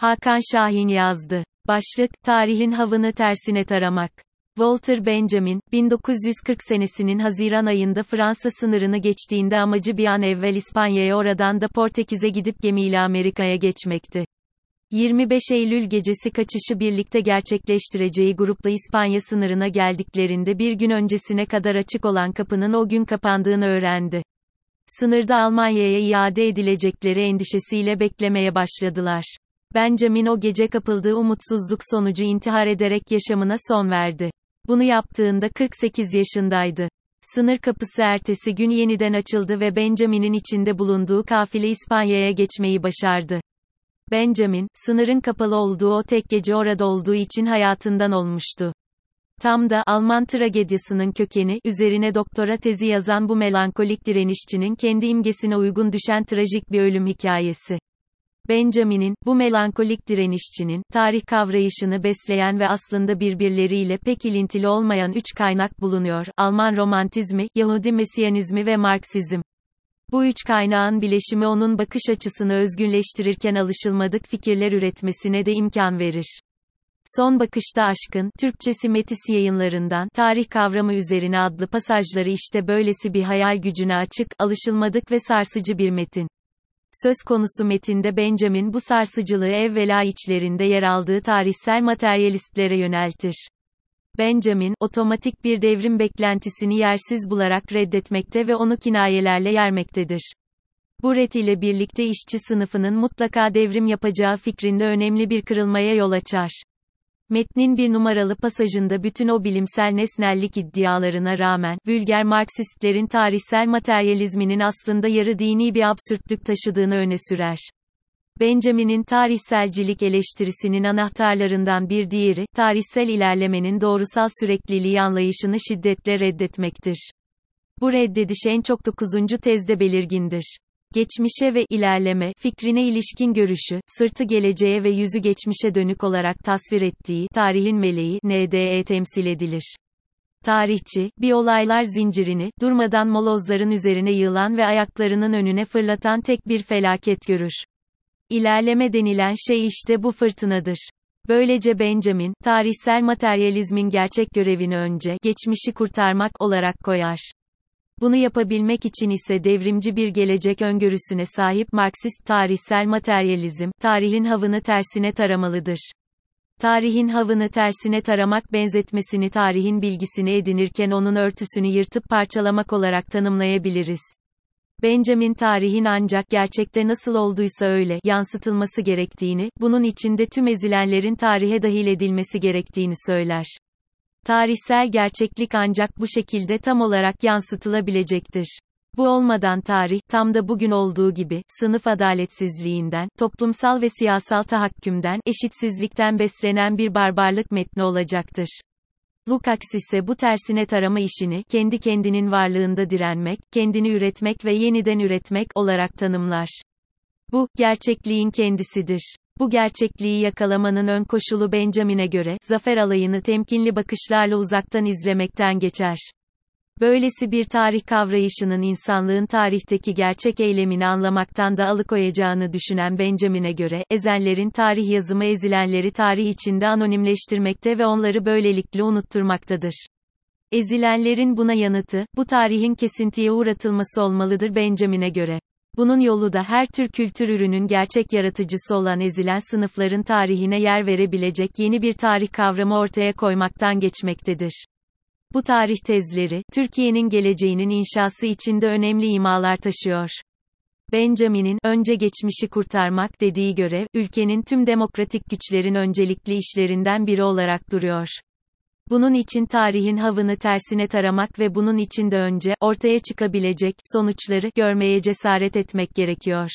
Hakan Şahin yazdı. Başlık, tarihin havını tersine taramak. Walter Benjamin, 1940 senesinin Haziran ayında Fransa sınırını geçtiğinde amacı bir an evvel İspanya'ya oradan da Portekiz'e gidip gemiyle Amerika'ya geçmekti. 25 Eylül gecesi kaçışı birlikte gerçekleştireceği grupla İspanya sınırına geldiklerinde bir gün öncesine kadar açık olan kapının o gün kapandığını öğrendi. Sınırda Almanya'ya iade edilecekleri endişesiyle beklemeye başladılar. Benjamin o gece kapıldığı umutsuzluk sonucu intihar ederek yaşamına son verdi. Bunu yaptığında 48 yaşındaydı. Sınır kapısı ertesi gün yeniden açıldı ve Benjamin'in içinde bulunduğu kafile İspanya'ya geçmeyi başardı. Benjamin, sınırın kapalı olduğu o tek gece orada olduğu için hayatından olmuştu. Tam da Alman tragedyasının kökeni üzerine doktora tezi yazan bu melankolik direnişçinin kendi imgesine uygun düşen trajik bir ölüm hikayesi. Benjamin'in, bu melankolik direnişçinin, tarih kavrayışını besleyen ve aslında birbirleriyle pek ilintili olmayan üç kaynak bulunuyor, Alman romantizmi, Yahudi mesyanizmi ve Marksizm. Bu üç kaynağın bileşimi onun bakış açısını özgünleştirirken alışılmadık fikirler üretmesine de imkan verir. Son Bakışta Aşkın, Türkçesi Metis yayınlarından, Tarih Kavramı Üzerine adlı pasajları işte böylesi bir hayal gücüne açık, alışılmadık ve sarsıcı bir metin. Söz konusu metinde Benjamin bu sarsıcılığı evvela içlerinde yer aldığı tarihsel materyalistlere yöneltir. Benjamin, otomatik bir devrim beklentisini yersiz bularak reddetmekte ve onu kinayelerle yermektedir. Bu ret ile birlikte işçi sınıfının mutlaka devrim yapacağı fikrinde önemli bir kırılmaya yol açar. Metnin bir numaralı pasajında bütün o bilimsel nesnellik iddialarına rağmen, vulger Marksistlerin tarihsel materyalizminin aslında yarı dini bir absürtlük taşıdığını öne sürer. Benjamin'in tarihselcilik eleştirisinin anahtarlarından bir diğeri, tarihsel ilerlemenin doğrusal sürekliliği anlayışını şiddetle reddetmektir. Bu reddediş en çok 9. tezde belirgindir. Geçmişe ve ilerleme fikrine ilişkin görüşü, sırtı geleceğe ve yüzü geçmişe dönük olarak tasvir ettiği tarihin meleği NDE temsil edilir. Tarihçi, bir olaylar zincirini, durmadan molozların üzerine yığılan ve ayaklarının önüne fırlatan tek bir felaket görür. İlerleme denilen şey işte bu fırtınadır. Böylece Benjamin, tarihsel materyalizmin gerçek görevini önce, geçmişi kurtarmak olarak koyar. Bunu yapabilmek için ise devrimci bir gelecek öngörüsüne sahip Marksist tarihsel materyalizm, tarihin havını tersine taramalıdır. Tarihin havını tersine taramak benzetmesini tarihin bilgisini edinirken onun örtüsünü yırtıp parçalamak olarak tanımlayabiliriz. Benjamin tarihin ancak gerçekte nasıl olduysa öyle yansıtılması gerektiğini, bunun içinde tüm ezilenlerin tarihe dahil edilmesi gerektiğini söyler. Tarihsel gerçeklik ancak bu şekilde tam olarak yansıtılabilecektir. Bu olmadan tarih, tam da bugün olduğu gibi, sınıf adaletsizliğinden, toplumsal ve siyasal tahakkümden, eşitsizlikten beslenen bir barbarlık metni olacaktır. Lukács ise bu tersine tarama işini, kendi kendinin varlığında direnmek, kendini üretmek ve yeniden üretmek olarak tanımlar. Bu, gerçekliğin kendisidir. Bu gerçekliği yakalamanın ön koşulu Benjamin'e göre, zafer alayını temkinli bakışlarla uzaktan izlemekten geçer. Böylesi bir tarih kavrayışının insanlığın tarihteki gerçek eylemini anlamaktan da alıkoyacağını düşünen Benjamin'e göre, ezenlerin tarih yazımı ezilenleri tarih içinde anonimleştirmekte ve onları böylelikle unutturmaktadır. Ezilenlerin buna yanıtı, bu tarihin kesintiye uğratılması olmalıdır Benjamin'e göre. Bunun yolu da her tür kültür ürünün gerçek yaratıcısı olan ezilen sınıfların tarihine yer verebilecek yeni bir tarih kavramı ortaya koymaktan geçmektedir. Bu tarih tezleri, Türkiye'nin geleceğinin inşası içinde önemli imalar taşıyor. Benjamin'in, önce geçmişi kurtarmak dediği görev, ülkenin tüm demokratik güçlerin öncelikli işlerinden biri olarak duruyor. Bunun için tarihin havını tersine taramak ve bunun için de önce, ortaya çıkabilecek, sonuçları, görmeye cesaret etmek gerekiyor.